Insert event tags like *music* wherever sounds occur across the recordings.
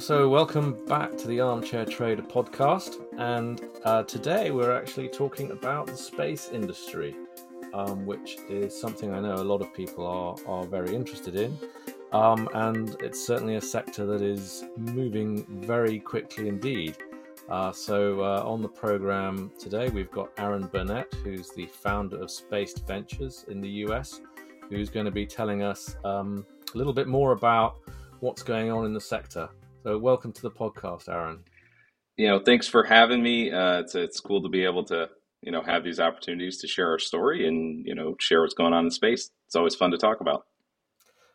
So, welcome back to the Armchair Trader podcast. And uh, today we're actually talking about the space industry, um, which is something I know a lot of people are, are very interested in. Um, and it's certainly a sector that is moving very quickly indeed. Uh, so, uh, on the program today, we've got Aaron Burnett, who's the founder of Spaced Ventures in the US, who's going to be telling us um, a little bit more about what's going on in the sector. So, welcome to the podcast, Aaron. You know, thanks for having me. Uh, it's it's cool to be able to you know have these opportunities to share our story and you know share what's going on in space. It's always fun to talk about.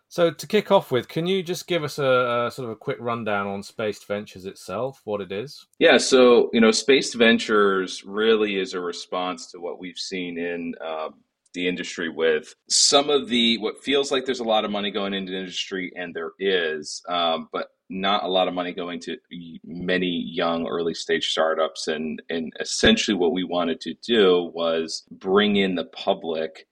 So, to kick off with, can you just give us a, a sort of a quick rundown on Spaced Ventures itself, what it is? Yeah, so you know, Spaced Ventures really is a response to what we've seen in um, the industry with some of the what feels like there's a lot of money going into the industry, and there is, um, but not a lot of money going to many young early stage startups. And and essentially what we wanted to do was bring in the public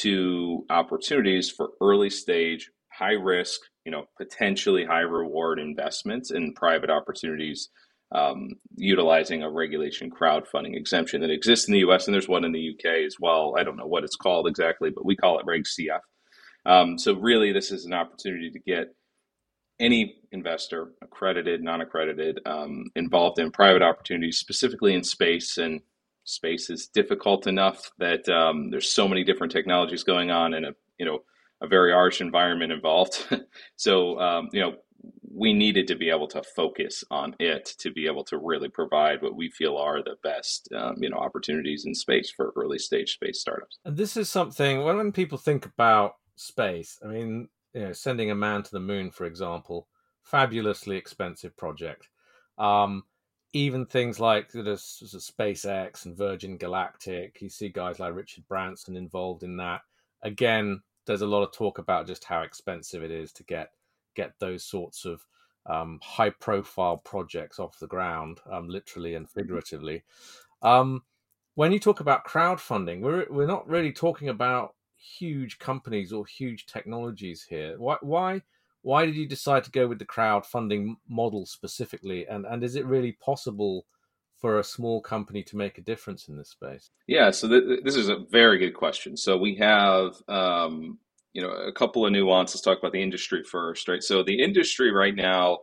to opportunities for early stage high risk you know potentially high reward investments in private opportunities um, utilizing a regulation crowdfunding exemption that exists in the us and there's one in the uk as well. I don't know what it's called exactly but we call it reg cf um, so really this is an opportunity to get any investor, accredited, non accredited, um, involved in private opportunities, specifically in space. And space is difficult enough that um, there's so many different technologies going on and a you know a very harsh environment involved. *laughs* so um, you know we needed to be able to focus on it to be able to really provide what we feel are the best um, you know opportunities in space for early stage space startups. And this is something when people think about space, I mean you know, sending a man to the moon, for example, fabulously expensive project. Um, even things like the SpaceX and Virgin Galactic, you see guys like Richard Branson involved in that. Again, there's a lot of talk about just how expensive it is to get get those sorts of um, high profile projects off the ground, um, literally and figuratively. Um, when you talk about crowdfunding, we're we're not really talking about huge companies or huge technologies here. Why why why did you decide to go with the crowdfunding model specifically? And and is it really possible for a small company to make a difference in this space? Yeah, so th- this is a very good question. So we have um, you know a couple of nuances. Talk about the industry first, right? So the industry right now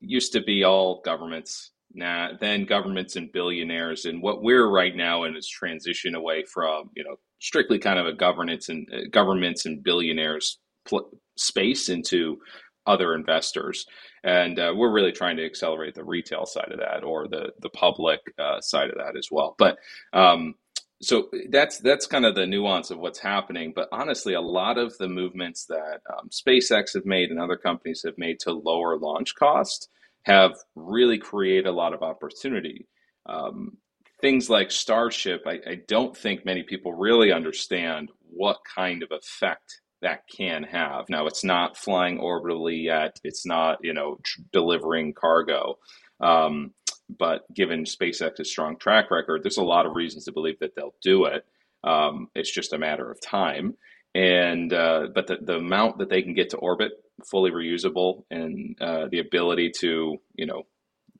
used to be all governments now then governments and billionaires and what we're right now in is transition away from you know strictly kind of a governance and uh, governments and billionaires pl- space into other investors. And uh, we're really trying to accelerate the retail side of that or the the public uh, side of that as well. But um, so that's that's kind of the nuance of what's happening. But honestly a lot of the movements that um, spacex have made and other companies have made to lower launch costs have really created a lot of opportunity. Um, things like Starship, I, I, don't think many people really understand what kind of effect that can have. Now, it's not flying orbitally yet. It's not, you know, tr- delivering cargo. Um, but given SpaceX's strong track record, there's a lot of reasons to believe that they'll do it. Um, it's just a matter of time. And uh, but the, the amount that they can get to orbit fully reusable and uh, the ability to you know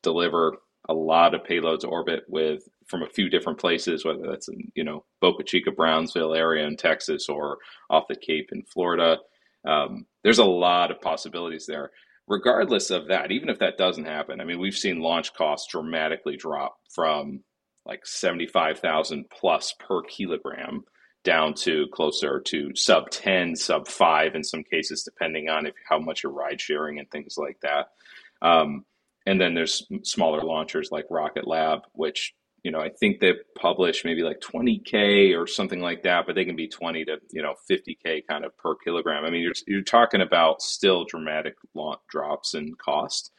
deliver a lot of payloads orbit with from a few different places, whether that's in you know Boca Chica, Brownsville area in Texas or off the Cape in Florida. Um, there's a lot of possibilities there. Regardless of that, even if that doesn't happen, I mean, we've seen launch costs dramatically drop from like seventy-five thousand plus per kilogram down to closer to sub 10, sub 5 in some cases, depending on if how much you're ride sharing and things like that. Um, and then there's smaller launchers like Rocket Lab, which you know I think they publish maybe like 20k or something like that, but they can be 20 to you know 50k kind of per kilogram. I mean, you're you're talking about still dramatic drops in cost.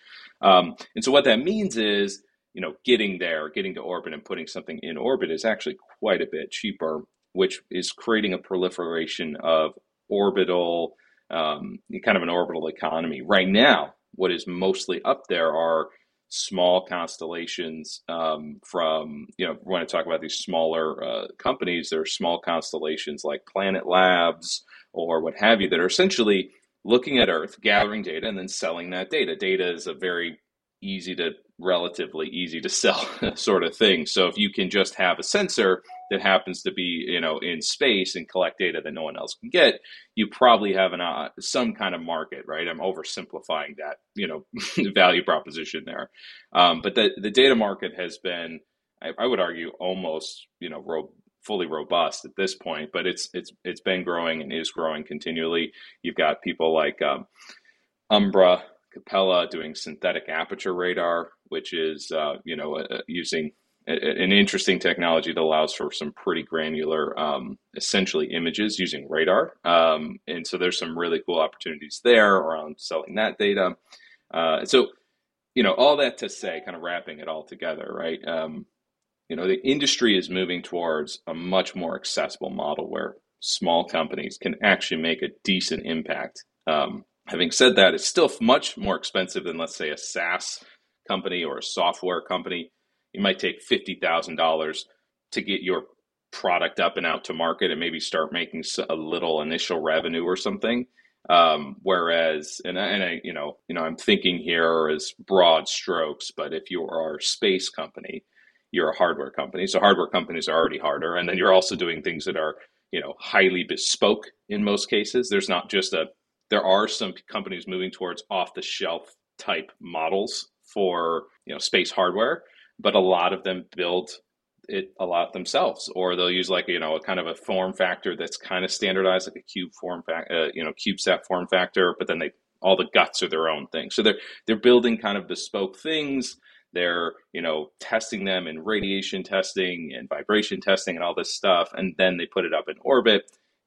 Um, and so what that means is you know getting there, getting to orbit, and putting something in orbit is actually quite a bit cheaper which is creating a proliferation of orbital, um, kind of an orbital economy. Right now, what is mostly up there are small constellations um, from, you know, when I talk about these smaller uh, companies, there are small constellations like Planet Labs or what have you that are essentially looking at Earth, gathering data, and then selling that data. Data is a very easy to relatively easy to *laughs* sell sort of thing. So if you can just have a sensor that happens to be you know in space and collect data that no one else can get, you probably have an uh, some kind of market, right? I'm oversimplifying that you know *laughs* value proposition there, um, but the the data market has been, I, I would argue, almost you know ro- fully robust at this point, but it's it's it's been growing and is growing continually. You've got people like um, Umbra Capella doing synthetic aperture radar, which is uh, you know uh, using a, an interesting technology that allows for some pretty granular, um, essentially images using radar. Um, and so there's some really cool opportunities there around selling that data. Uh, so you know all that to say, kind of wrapping it all together, right? Um, you know the industry is moving towards a much more accessible model where small companies can actually make a decent impact um, Having said that, it's still much more expensive than, let's say, a SaaS company or a software company. You might take $50,000 to get your product up and out to market and maybe start making a little initial revenue or something. Um, whereas, and, I, and I, you know, you know, I'm thinking here as broad strokes, but if you are a space company, you're a hardware company. So hardware companies are already harder. And then you're also doing things that are, you know, highly bespoke in most cases. There's not just a there are some companies moving towards off the shelf type models for you know space hardware, but a lot of them build it a lot themselves, or they'll use like you know a kind of a form factor that's kind of standardized, like a cube form factor, uh, you know, CubeSat form factor, but then they all the guts are their own thing. So they're they're building kind of bespoke things. They're you know testing them in radiation testing and vibration testing and all this stuff, and then they put it up in orbit.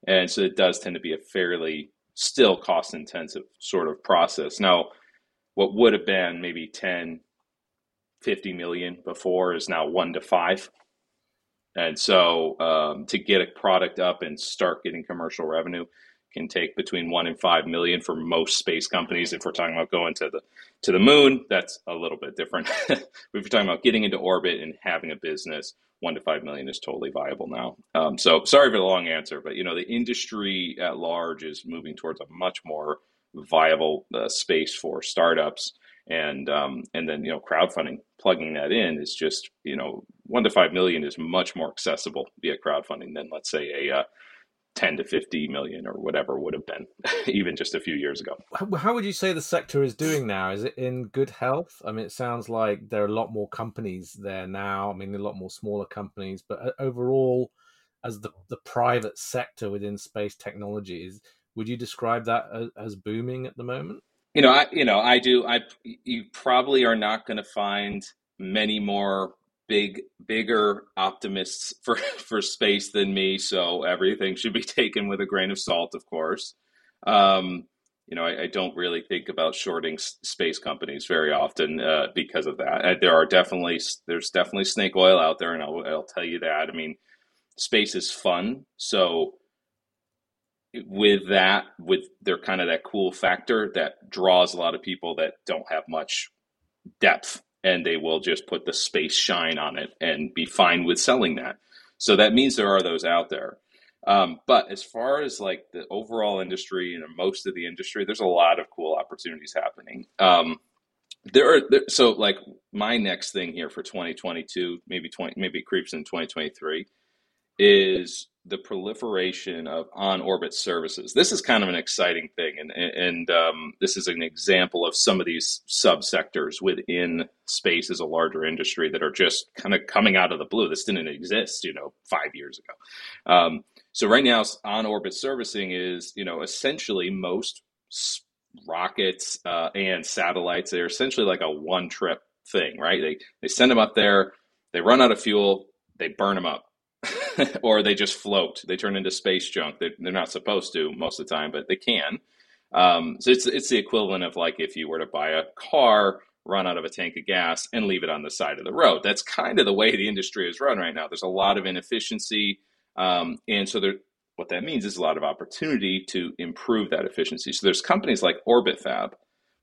And so it does tend to be a fairly still cost intensive sort of process. Now, what would have been maybe 10, 50 million before is now one to five. And so um, to get a product up and start getting commercial revenue can take between one and five million for most space companies. If we're talking about going to the to the moon, that's a little bit different. *laughs* if we're talking about getting into orbit and having a business, one to five million is totally viable now. Um, so sorry for the long answer, but you know the industry at large is moving towards a much more viable uh, space for startups, and um, and then you know crowdfunding plugging that in is just you know one to five million is much more accessible via crowdfunding than let's say a uh, 10 to 50 million or whatever would have been *laughs* even just a few years ago. How would you say the sector is doing now? Is it in good health? I mean, it sounds like there are a lot more companies there now. I mean, a lot more smaller companies, but uh, overall, as the, the private sector within space technology, is, would you describe that as, as booming at the moment? You know, I you know I do. I you probably are not going to find many more big bigger optimists *laughs* for for space than me so everything should be *laughs* taken with a grain of salt of course. Um, you know I, I, don't really think about shorting space companies very often uh, because of that. Uh, there are definitely there's definitely snake oil out there and I'll, I'll tell you that. I mean space is fun so with that with their kind of that cool factor that draws a lot of people that don't have much depth and they will just put the space shine on it and be fine with selling that. So that means there are those out there. Um, but as far as like the overall industry and most of the industry, there's a lot of cool opportunities happening. Um, there are there, so like my next thing here for 2022, maybe 20, maybe creeps in 2023, is the proliferation of on-orbit services. This is kind of an exciting thing, and and um, this is an example of some of these subsectors within space as a larger industry that are just kind of coming out of the blue. This didn't exist, you know, five years ago. Um, so right now, on-orbit servicing is, you know, essentially most rockets uh, and satellites. They're essentially like a one-trip thing, right? They they send them up there, they run out of fuel, they burn them up *laughs* or they just float. They turn into space junk. They're, they're not supposed to most of the time, but they can. Um, so it's it's the equivalent of like if you were to buy a car, run out of a tank of gas, and leave it on the side of the road. That's kind of the way the industry is run right now. There's a lot of inefficiency, um, and so there. What that means is a lot of opportunity to improve that efficiency. So there's companies like OrbitFab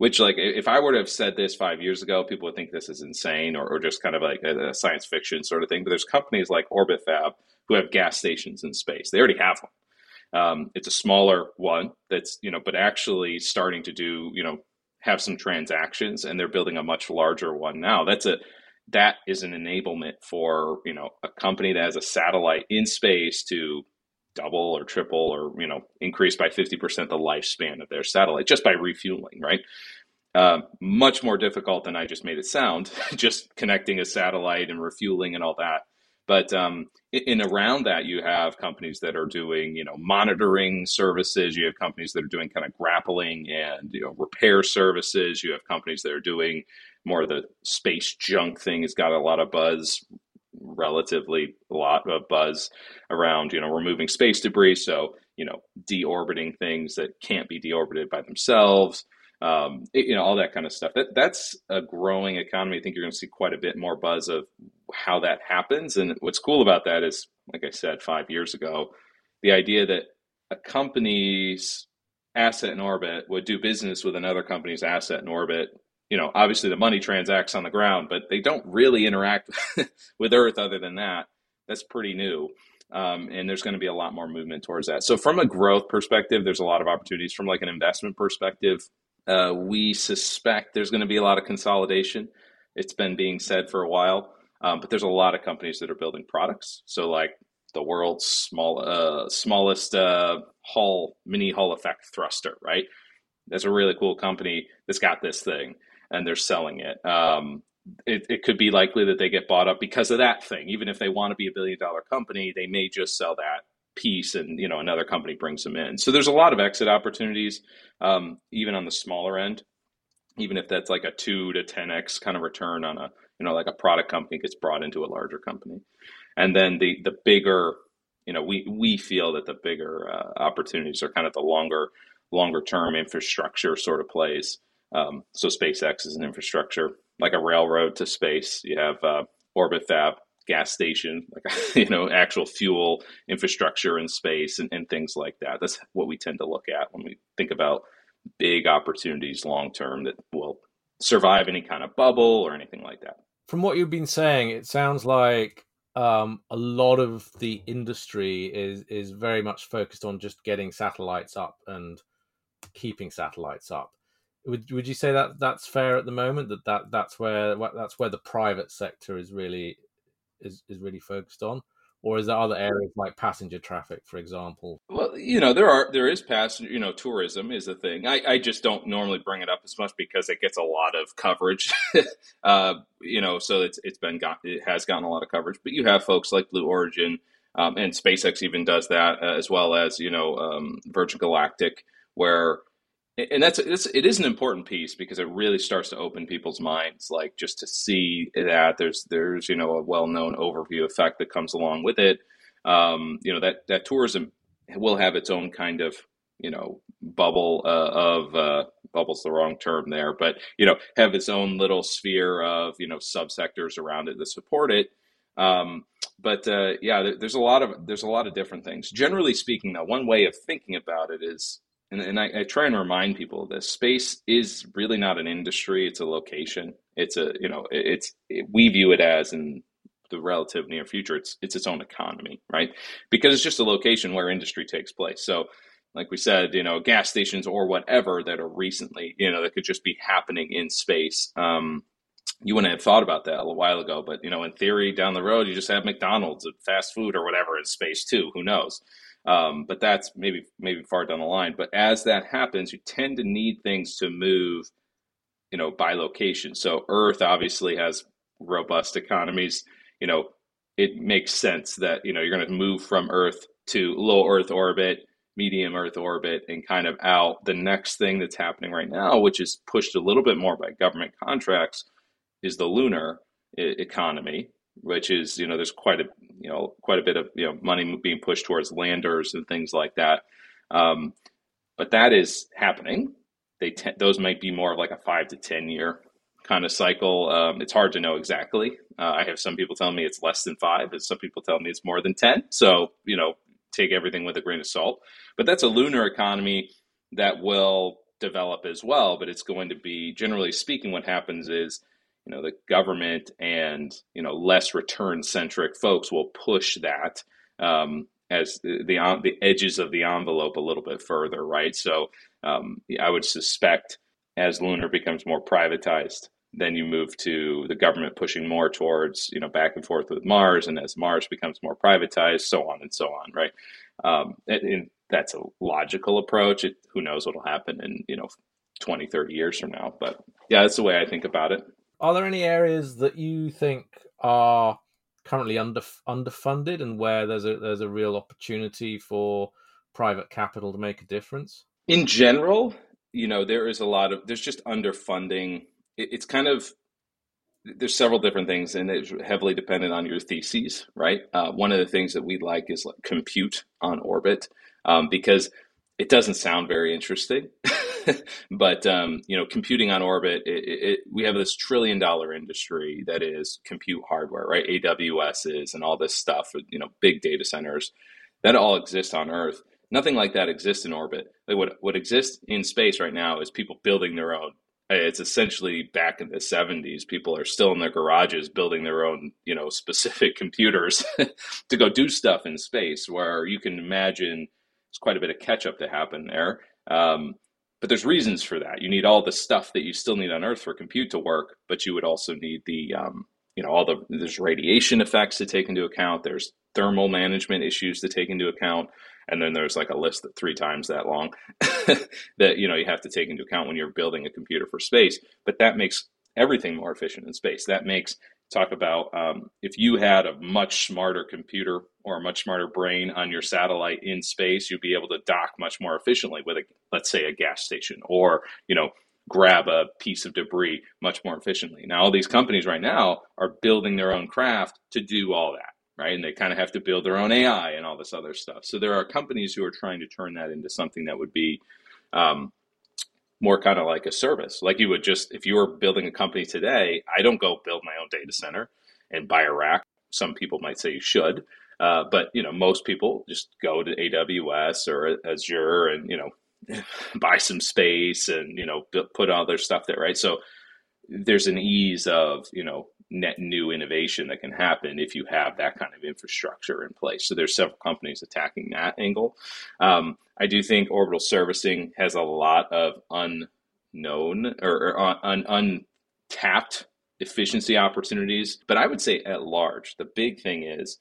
which like if i were to have said this five years ago people would think this is insane or, or just kind of like a, a, science fiction sort of thing. But there's companies like orbitfab who have gas stations in space. They already have one. Um, it's a smaller one that's you know but actually starting to do you know have some transactions and they're building a much larger one now. That's a that is an enablement for you know a company that has a satellite in space to double or triple or you know increase by 50% the lifespan of their satellite just by refueling right uh, much more difficult than i just made it sound *laughs* just connecting a satellite and refueling and all that but um, in around that, you have companies that are doing, you know, monitoring services. You have companies that are doing kind of grappling and you know repair services. You have companies that are doing more of the space junk thing. Has got a lot of buzz, relatively a lot of buzz around, you know, removing space debris. So you know, deorbiting things that can't be deorbited by themselves um, it, you know, all that kind of stuff. That that's a growing economy. I think you're going to see quite a bit more buzz of how that happens. And what's cool about that is, like I said, five years ago, the idea that a company's asset in orbit would do business with another company's asset in orbit. You know, obviously the money transacts on the ground, but they don't really interact *laughs* with Earth other than that. That's pretty new. Um, and there's going to be a lot more movement towards that. So, from a growth perspective, there's a lot of opportunities. From like an investment perspective, uh, we suspect there's going to be a lot of consolidation. It's been being said for a while, um, but there's a lot of companies that are building products. So, like the world's small, uh, smallest uh, Hall mini Hall effect thruster, right? That's a really cool company that's got this thing, and they're selling it. Um, it, it could be likely that they get bought up because of that thing. Even if they want to be a billion dollar company, they may just sell that piece and you know another company brings them in so there's a lot of exit opportunities um, even on the smaller end even if that's like a 2 to 10x kind of return on a you know like a product company gets brought into a larger company and then the the bigger you know we we feel that the bigger uh, opportunities are kind of the longer longer term infrastructure sort of plays um, so SpaceX is an infrastructure like a railroad to space you have uh, orbit fab gas station, like *laughs* you know, actual fuel infrastructure in space and, and things like that. That's what we tend to look at when we think about big opportunities long term that will survive any kind of bubble or anything like that. From what you've been saying, it sounds like um, a lot of the industry is is very much focused on just getting satellites up and keeping satellites up. Would would you say that that's fair at the moment? That, that that's where that's where the private sector is really is, is really focused on? Or is there other areas like passenger traffic, for example? Well, you know, there are there is passenger, you know, tourism is a thing. I, I just don't normally bring it up as much because it gets a lot of coverage. *laughs* uh, you know, so it's it's been got it has gotten a lot of coverage. But you have folks like Blue Origin, um, and SpaceX even does that, uh, as well as you know um, Virgin Galactic, where and that's it's, it is an important piece because it really starts to open people's minds like just to see that there's there's you know a well-known overview effect that comes along with it. Um, you know that that tourism will have its own kind of you know bubble uh, of uh, bubble's the wrong term there but you know have its own little sphere of you know subsectors around it that support it. Um, but uh, yeah there's a lot of there's a lot of different things. Generally speaking though one way of thinking about it is and, and I, I, try and remind people this space is really not an industry it's a location. It's a you know it's it, we view it as in the relative near future. It's it's its own economy right? Because it's just a location where industry takes place. So like we said you know gas stations or whatever that are recently you know that could just be happening in space. Um, you wouldn't have thought about that a while ago but you know in theory down the road you just have mcdonald's and fast food or whatever in space too. Who knows um, but that's maybe maybe far down the line. But as that happens, you tend to need things to move, you know, by location. So Earth obviously has robust economies. You know, it makes sense that you know you're going to move from Earth to low Earth orbit, medium Earth orbit, and kind of out. The next thing that's happening right now, which is pushed a little bit more by government contracts, is the lunar economy which is you know there's quite a you know quite a bit of you know money being pushed towards landers and things like that. Um, but that is happening. They te- those might be more of like a five to ten year kind of cycle. Um, it's hard to know exactly. Uh, I have some people telling me it's less than five, and some people tell me it's more than ten. So you know, take everything with a grain of salt. But that's a lunar economy that will develop as well. But it's going to be, generally speaking, what happens is you know the government and you know less return centric folks will push that um, as the, the, the edges of the envelope a little bit further, right? So um, I would suspect as lunar becomes more privatized, then you move to the government pushing more towards you know back and forth with Mars, and as Mars becomes more privatized, so on and so on, right? Um, and, and that's a logical approach. It, who knows what'll happen in you know 20, 30 years from now? But yeah, that's the way I think about it. Are there any areas that you think are currently under underfunded and where there's a there's a real opportunity for private capital to make a difference? In general, you know, there is a lot of there's just underfunding. It, it's kind of there's several different things, and it's heavily dependent on your theses, right? Uh, one of the things that we like is like compute on orbit um, because it doesn't sound very interesting. *laughs* *laughs* but um, you know, computing on orbit, it, it, we have this trillion dollar industry that is compute hardware, right? AWS is and all this stuff, you know, big data centers that all exist on Earth. Nothing like that exists in orbit. Like what what exists in space right now is people building their own. It's essentially back in the 70s. People are still in their garages building their own, you know, *laughs* specific computers *laughs* to go do stuff in space. Where you can imagine it's quite a bit of catch up to happen there. Um, but there's reasons for that. You need all the stuff that you still need on Earth for compute to work, but you would also need the um, you know all the there's radiation effects to take into account. There's thermal management issues to take into account, and then there's like a list that three times that long *laughs* that you know you have to take into account when you're building a computer for space. But that makes everything more efficient in space. That makes talk about um, if you had a much smarter computer or a much smarter brain on your satellite in space, you'd be able to dock much more efficiently with a, let's say, a gas station, or you know, grab a piece of debris much more efficiently. Now, all these companies right now are building their own craft to do all that, right? And they kind of have to build their own AI and all this other stuff. So there are companies who are trying to turn that into something that would be um, more kind of like a service. Like you would just, if you were building a company today, I don't go build my own data center and buy a rack. Some people might say you should, uh, but you know, most people just go to AWS or Azure and you know, *laughs* buy some space and you know, put all their stuff there, right? So there's an ease of you know net new innovation that can happen if you have that kind of infrastructure in place. So there's several companies attacking that angle. Um, I do think orbital servicing has a lot of unknown or, or un, untapped efficiency opportunities, but I would say at large, the big thing is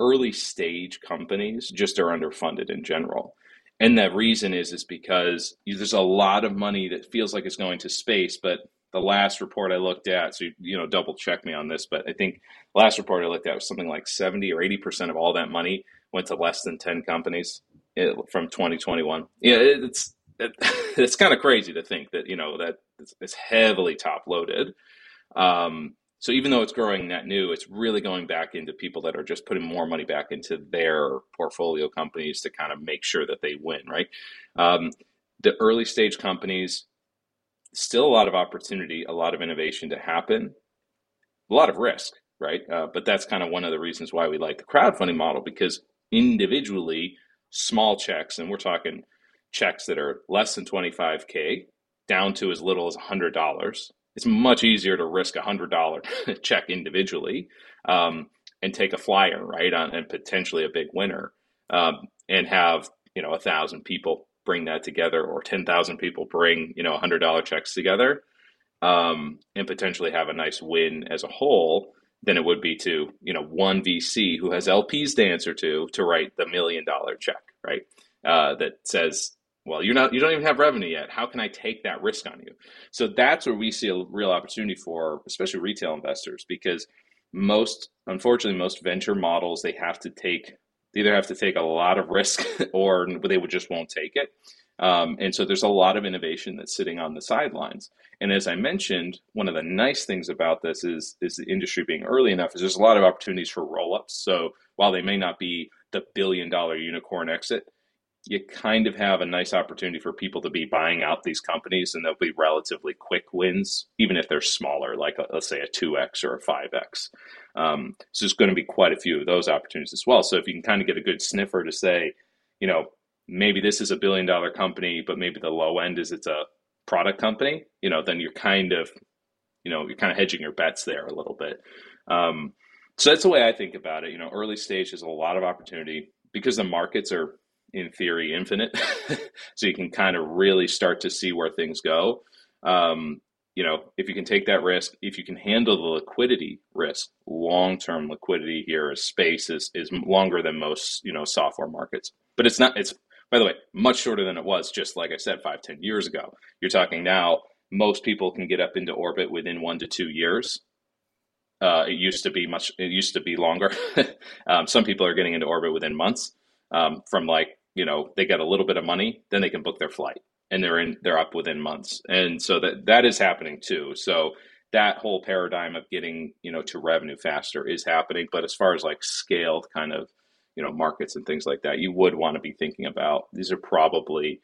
early stage companies just are underfunded in general. And the reason is is because there's a lot of money that feels like it's going to space, but the last report I looked at, so you, you know, double check me on this, but I think last report I looked at was something like 70 or 80 percent of all that money went to less than 10 companies eh, from 2021. Yeah, it's it, *laughs* it's kind of crazy to think that you know that it's heavily top loaded. Um, so even though it's growing net new, it's really going back into people that are just putting more money back into their portfolio companies to kind of make sure that they win, right? Um, the early stage companies, still a lot of opportunity, a lot of innovation to happen, a lot of risk, right? Uh, but that's kind of one of the reasons why we like the crowdfunding model because individually, small checks, and we're talking checks that are less than 25K down to as little as $100 it's much easier to risk a hundred dollar *laughs* check individually um, and take a flyer right on and potentially a big winner um, and have you know a thousand people bring that together or 10,000 people bring you know a hundred dollar checks together um, and potentially have a nice win as a whole than it would be to you know one VC who has LPs to answer to to write the million dollar check right? Uh, that says well you're not you don't even have revenue yet. How can i take that risk on you? So that's where we see a real opportunity for especially retail investors because most unfortunately most venture models they have to take they either have to take a lot of risk *laughs* or they would just won't take it. Um, and so there's a lot of innovation that's sitting on the sidelines. And as i mentioned one of the nice things about this is is the industry being early enough is there's a lot of opportunities for roll-ups. So while they may not be the billion dollar unicorn exit you kind of have a nice opportunity for people to be buying out these companies and they'll be relatively quick wins, even if they're smaller, like a, let's say a 2x or a 5x. Um, so there's going to be quite a few of those opportunities as well. So if you can kind of get a good sniffer to say, you know, maybe this is a billion dollar company, but maybe the low end is it's a product company, you know, then you're kind of, you know, you're kind of hedging your bets there a little bit. Um, so that's the way I think about it. You know, early stage is a lot of opportunity because the markets are in theory infinite *laughs* so you can kind of really start to see where things go Um, you know, if you can take that risk, if you can handle the liquidity risk, long term liquidity here is space is is longer than most you know software markets. But it's not. It's by the way much shorter than it was just like I said five ten years ago. You're talking now. Most people can get up into orbit within one to two years. Uh, it used to be much. It used to be longer. *laughs* um, some people are getting into orbit within months. Um, from like you know they get a little bit of money, then they can book their flight and they're in they're up within months. And so that that is happening too. So that whole paradigm of getting you know to revenue faster is happening. But as far as like scaled kind of you know markets and things like that you would want to be thinking about these are probably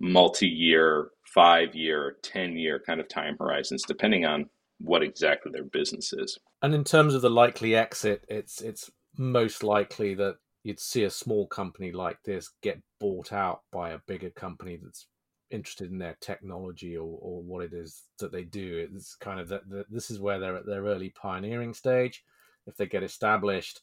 multi-year five year ten year kind of time horizons depending on what exactly their business is. And in terms of the likely exit it's it's most likely that you'd see a small company like this get bought out by a bigger company that's interested in their technology or, or what it is that they do. It's kind of that this is where they're at their early pioneering stage. If they get established,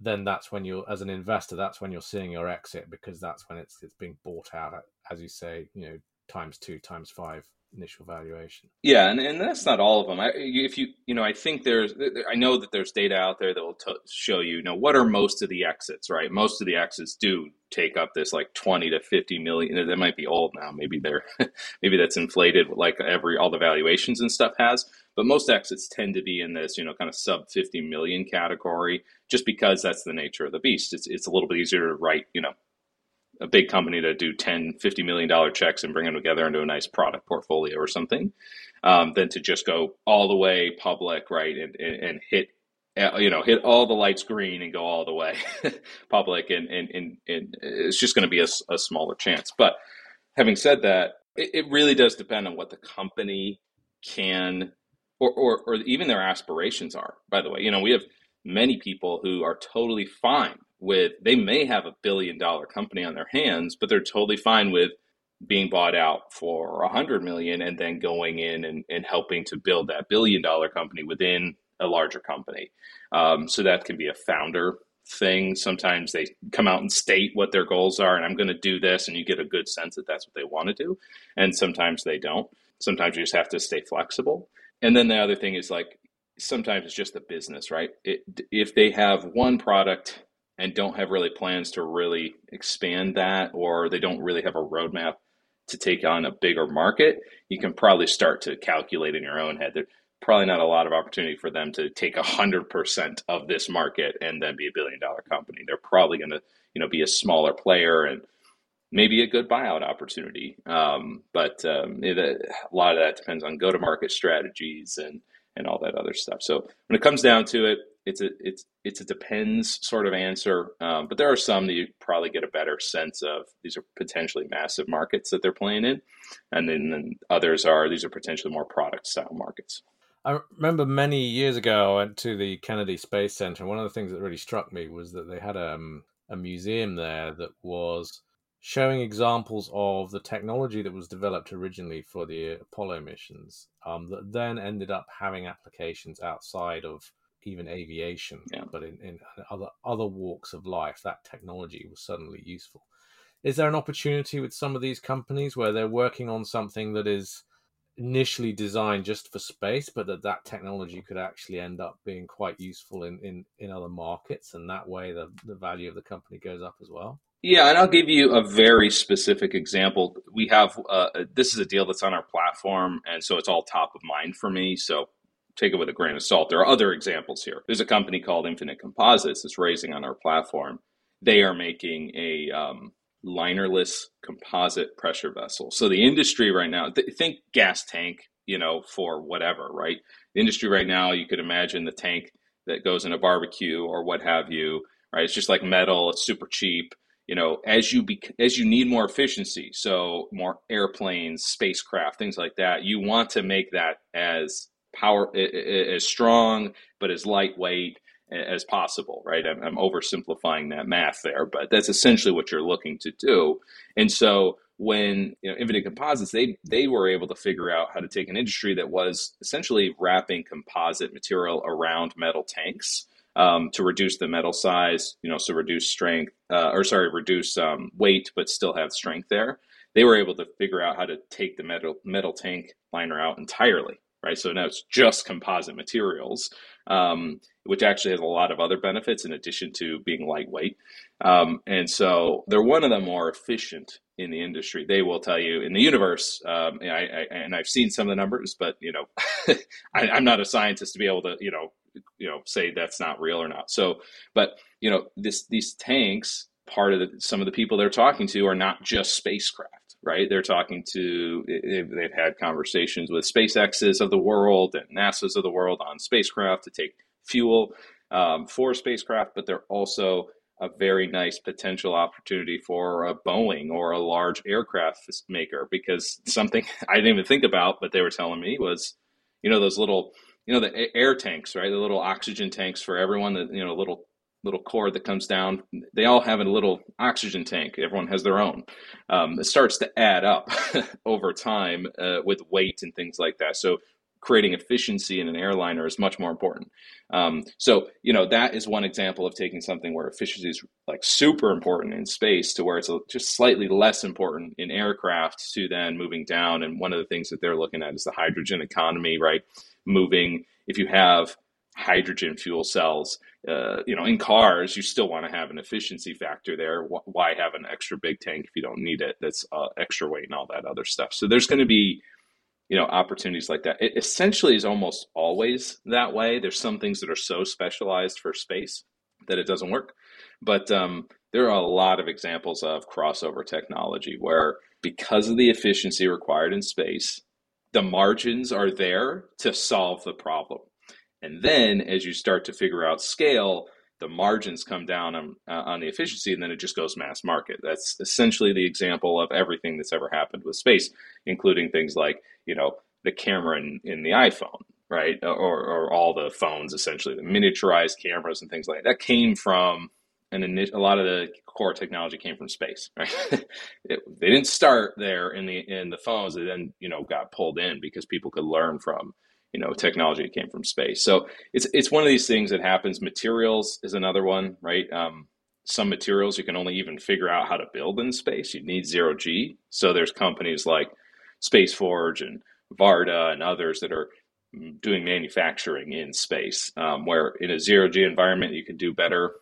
then that's when you're as an investor, that's when you're seeing your exit because that's when it's it's being bought out at, as you say, you know, times two, times five initial valuation. Yeah, and, and that's not all of them. I, if you you know, I think there's I know that there's data out there that will t- show you, you know what are most of the exits, right? Most of the exits do take up this like 20 to 50 million. That might be old now. Maybe they're *laughs* maybe that's inflated like every all the valuations and stuff has. But most exits tend to be in this, you know, kind of sub 50 million category, just because that's the nature of the beast. It's it's a little bit easier to write, you know, a big company to do 10 50 million dollar checks and bring them together into a nice product portfolio or something um, than to just go all the way public right and, and, and, hit uh, you know hit all the lights green and go all the way *laughs* public and, and, and, and it's just going to be a, a, smaller chance. But having said that it, it, really does depend on what the company can or, or, or even their aspirations are by the way. You know we have many people who are totally fine with they may have a billion dollar company on their hands, but they're totally fine with being bought out for a hundred million and then going in and, and helping to build that billion dollar company within a larger company. Um, so that can be a founder thing. Sometimes they come out and state what their goals are, and I'm going to do this, and you get a good sense that that's what they want to do. And sometimes they don't. Sometimes you just have to stay flexible. And then the other thing is like sometimes it's just the business, right? It, if they have one product and don't have really plans to really expand that, or they don't really have a roadmap to take on a bigger market, you can probably start to calculate in your own head. There's probably not a lot of opportunity for them to take a hundred percent of this market and then be a billion dollar company. They're probably going to, you know, be a smaller player and maybe a good buyout opportunity. Um, but um, it, a lot of that depends on go to market strategies and and all that other stuff. So when it comes down to it, it's a it's it's a depends sort of answer. Um, but there are some that you probably get a better sense of. These are potentially massive markets that they're playing in, and then, then others are these are potentially more product style markets. I remember many years ago I went to the Kennedy Space Center. One of the things that really struck me was that they had um, a museum there that was showing examples of the technology that was developed originally for the Apollo missions um, that then ended up having applications outside of even aviation, yeah. but in, in other other walks of life, that technology was suddenly useful. Is there an opportunity with some of these companies where they're working on something that is initially designed just for space, but that that technology could actually end up being quite useful in, in, in other markets, and that way the, the value of the company goes up as well? Yeah, and I'll give you a very specific example. We have uh, this is a deal that's on our platform, and so it's all top of mind for me. So take it with a grain of salt. There are other examples here. There's a company called Infinite Composites that's raising on our platform. They are making a um, linerless composite pressure vessel. So the industry right now, th- think gas tank, you know, for whatever, right? The industry right now, you could imagine the tank that goes in a barbecue or what have you, right? It's just like metal. It's super cheap. You know, as you be, as you need more efficiency, so more airplanes, spacecraft, things like that, you want to make that as power as strong but as lightweight as possible right? I'm, I'm, oversimplifying that math there but that's essentially what you're looking to do. And so when you know infinite composites they they were able to figure out how to take an industry that was essentially wrapping composite material around metal tanks um, to reduce the metal size you know so reduce strength uh, or sorry reduce um, weight but still have strength there. They were able to figure out how to take the metal metal tank liner out entirely right? So now it's just composite materials, um, which actually has a lot of other benefits in addition to being lightweight. Um, and so they're one of the more efficient in the industry. They will tell you in the universe, um, I, I, and I've seen some of the numbers, but you know, *laughs* I, I'm not a scientist to be able to, you know, you know, say that's not real or not. So, but you know, this these tanks, part of the, some of the people they're talking to are not just spacecraft right? They're talking to, they've had conversations with SpaceX's of the world and NASA's of the world on spacecraft to take fuel um, for spacecraft, but they're also a very nice potential opportunity for a Boeing or a large aircraft maker because something *laughs* I didn't even think about, but they were telling me was, you know, those little, you know, the air tanks, right? The little oxygen tanks for everyone, the, you know, little little cord that comes down. They all have a little oxygen tank. Everyone has their own. Um, it starts to add up *laughs* over time uh, with weight and things like that. So creating efficiency in an airliner is much more important. Um, so you know that is one example of taking something where efficiency is like super important in space to where it's just slightly less important in aircraft to then moving down. And one of the things that they're looking at is the hydrogen economy, right? Moving if you have hydrogen fuel cells. Uh, you know, in cars, you still want to have an efficiency factor there. Why have an extra big tank if you don't need it? That's uh, extra weight and all that other stuff. So there's going to be, you know, opportunities like that. It essentially is almost always that way. There's some things that are so specialized for space that it doesn't work, but um, there are a lot of examples of crossover technology where because of the efficiency required in space, the margins are there to solve the problem and then as you start to figure out scale, the margins come down on, uh, on the efficiency and then it just goes mass market. That's essentially the example of everything that's ever happened with space, including things like, you know, the camera in, in the iPhone, right? Or, or all the phones, essentially, the miniaturized cameras and things like that. That came from and a lot of the core technology came from space. *laughs* Right? it, they didn't start there in the in the phones. They then you know got pulled in because people could learn from you know technology came from space. So it's it's one of these things that happens. Materials is another one right? Um, some materials you can only even figure out how to build in space. You need zero g. So there's companies like space forge and varda and others that are doing manufacturing in space um, where in a zero g environment you can do better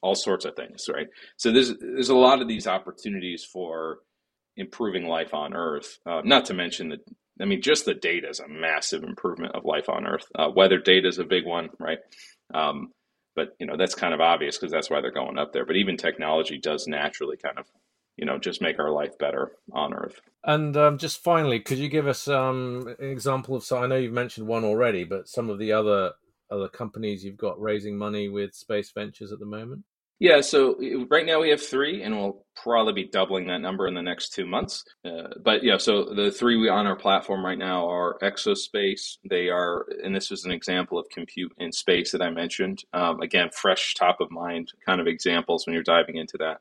all sorts of things right? So there's there's a lot of these opportunities for improving life on earth. Uh, not to mention that I mean, just the data is a massive improvement of life on Earth. Uh, weather data is a big one, right? Um, but you know that's kind of obvious because that's why they're going up there. But even technology does naturally kind of, you know, just make our life better on Earth. And um, just finally, could you give us um, an example of? So I know you've mentioned one already, but some of the other other companies you've got raising money with Spaced Ventures at the moment. Yeah, so right now we have three, and we'll probably be doubling that number in the next two months. Uh, but yeah, so the three we on our platform right now are Exospace. They are, and this was an example of compute in space that I mentioned. Um, again, fresh, top of mind kind of examples when you're diving into that.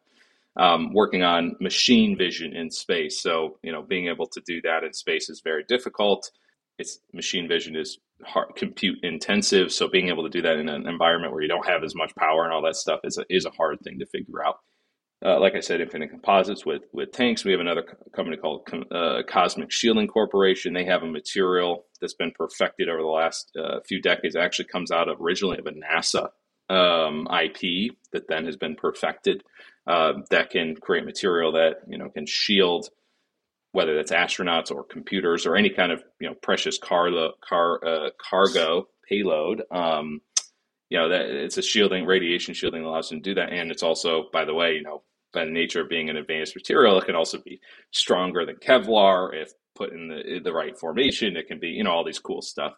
Um, working on machine vision in space. So you know, being able to do that in space is very difficult. It's machine vision is hard, compute intensive. So being able to do that in an environment where you don't have as much power and all that stuff is a, is a hard thing to figure out. Uh, like I said, Infinite Composites with with tanks. We have another company called uh, Cosmic Shielding Corporation. They have a material that's been perfected over the last uh, few decades. It actually comes out of originally of a NASA um, IP that then has been perfected uh, that can create material that you know can shield whether that's astronauts or computers or any kind of you know precious car car uh, cargo payload. Um, you know that it's a shielding radiation shielding allows them to do that, and it's also by the way you know by the nature of being an advanced material, it can also be stronger than Kevlar if put in the the right formation. It can be you know all these cool stuff.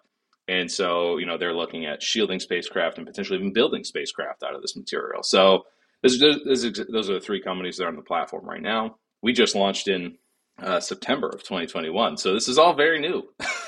And so, you know, they're looking at shielding spacecraft and potentially even building spacecraft out of this material. So, this, this, those are the three companies that are on the platform right now. We just launched in uh, September of 2021. So this is all very new.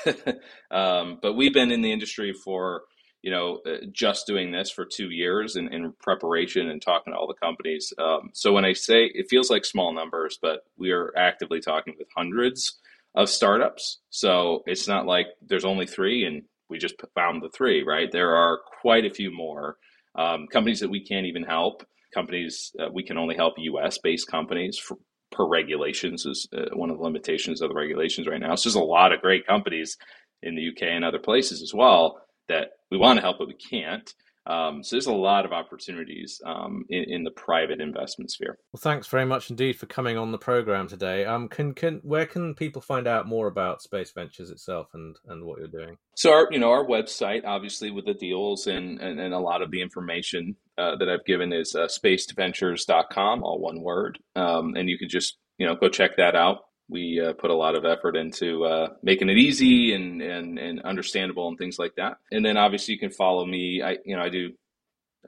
*laughs* um, but we've been in the industry for, you know, uh, just doing this for two years in, in preparation and talking to all the companies. Um, so when I say it feels like small numbers, but we are actively talking with hundreds of startups. So it's not like there's only three and we just found the three, right? There are quite a few more um, companies that we can't even help. Companies uh, we can only help U.S. based companies for, per regulations is uh, one of the limitations of the regulations right now. So there's a lot of great companies in the UK and other places as well that we want to help, but we can't. Um, so there's a lot of opportunities um, in, in, the private investment sphere. Well, thanks very much indeed for coming on the program today. Um, can can where can people find out more about Spaced Ventures itself and and what you're doing? So our you know our website, obviously with the deals and and, and a lot of the information uh, that I've given is uh, spacedventures.com, all one word, um, and you can just you know go check that out we uh, put a lot of effort into uh, making it easy and, and, and understandable and things like that. And then obviously you can follow me. I you know I do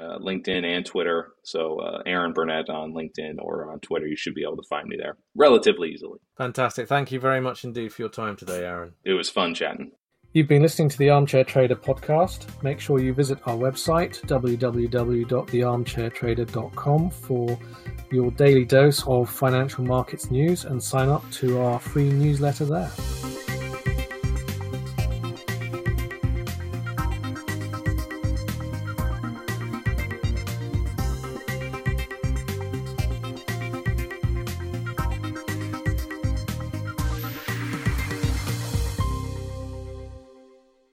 uh, LinkedIn and Twitter. So uh, Aaron Burnett on LinkedIn or on Twitter, you should be able to find me there relatively easily. Fantastic. Thank you very much indeed for your time today, Aaron. It was fun chatting. You've been listening to the Armchair Trader podcast. Make sure you visit our website, www.thearmchairtrader.com, for your daily dose of financial markets news and sign up to our free newsletter there.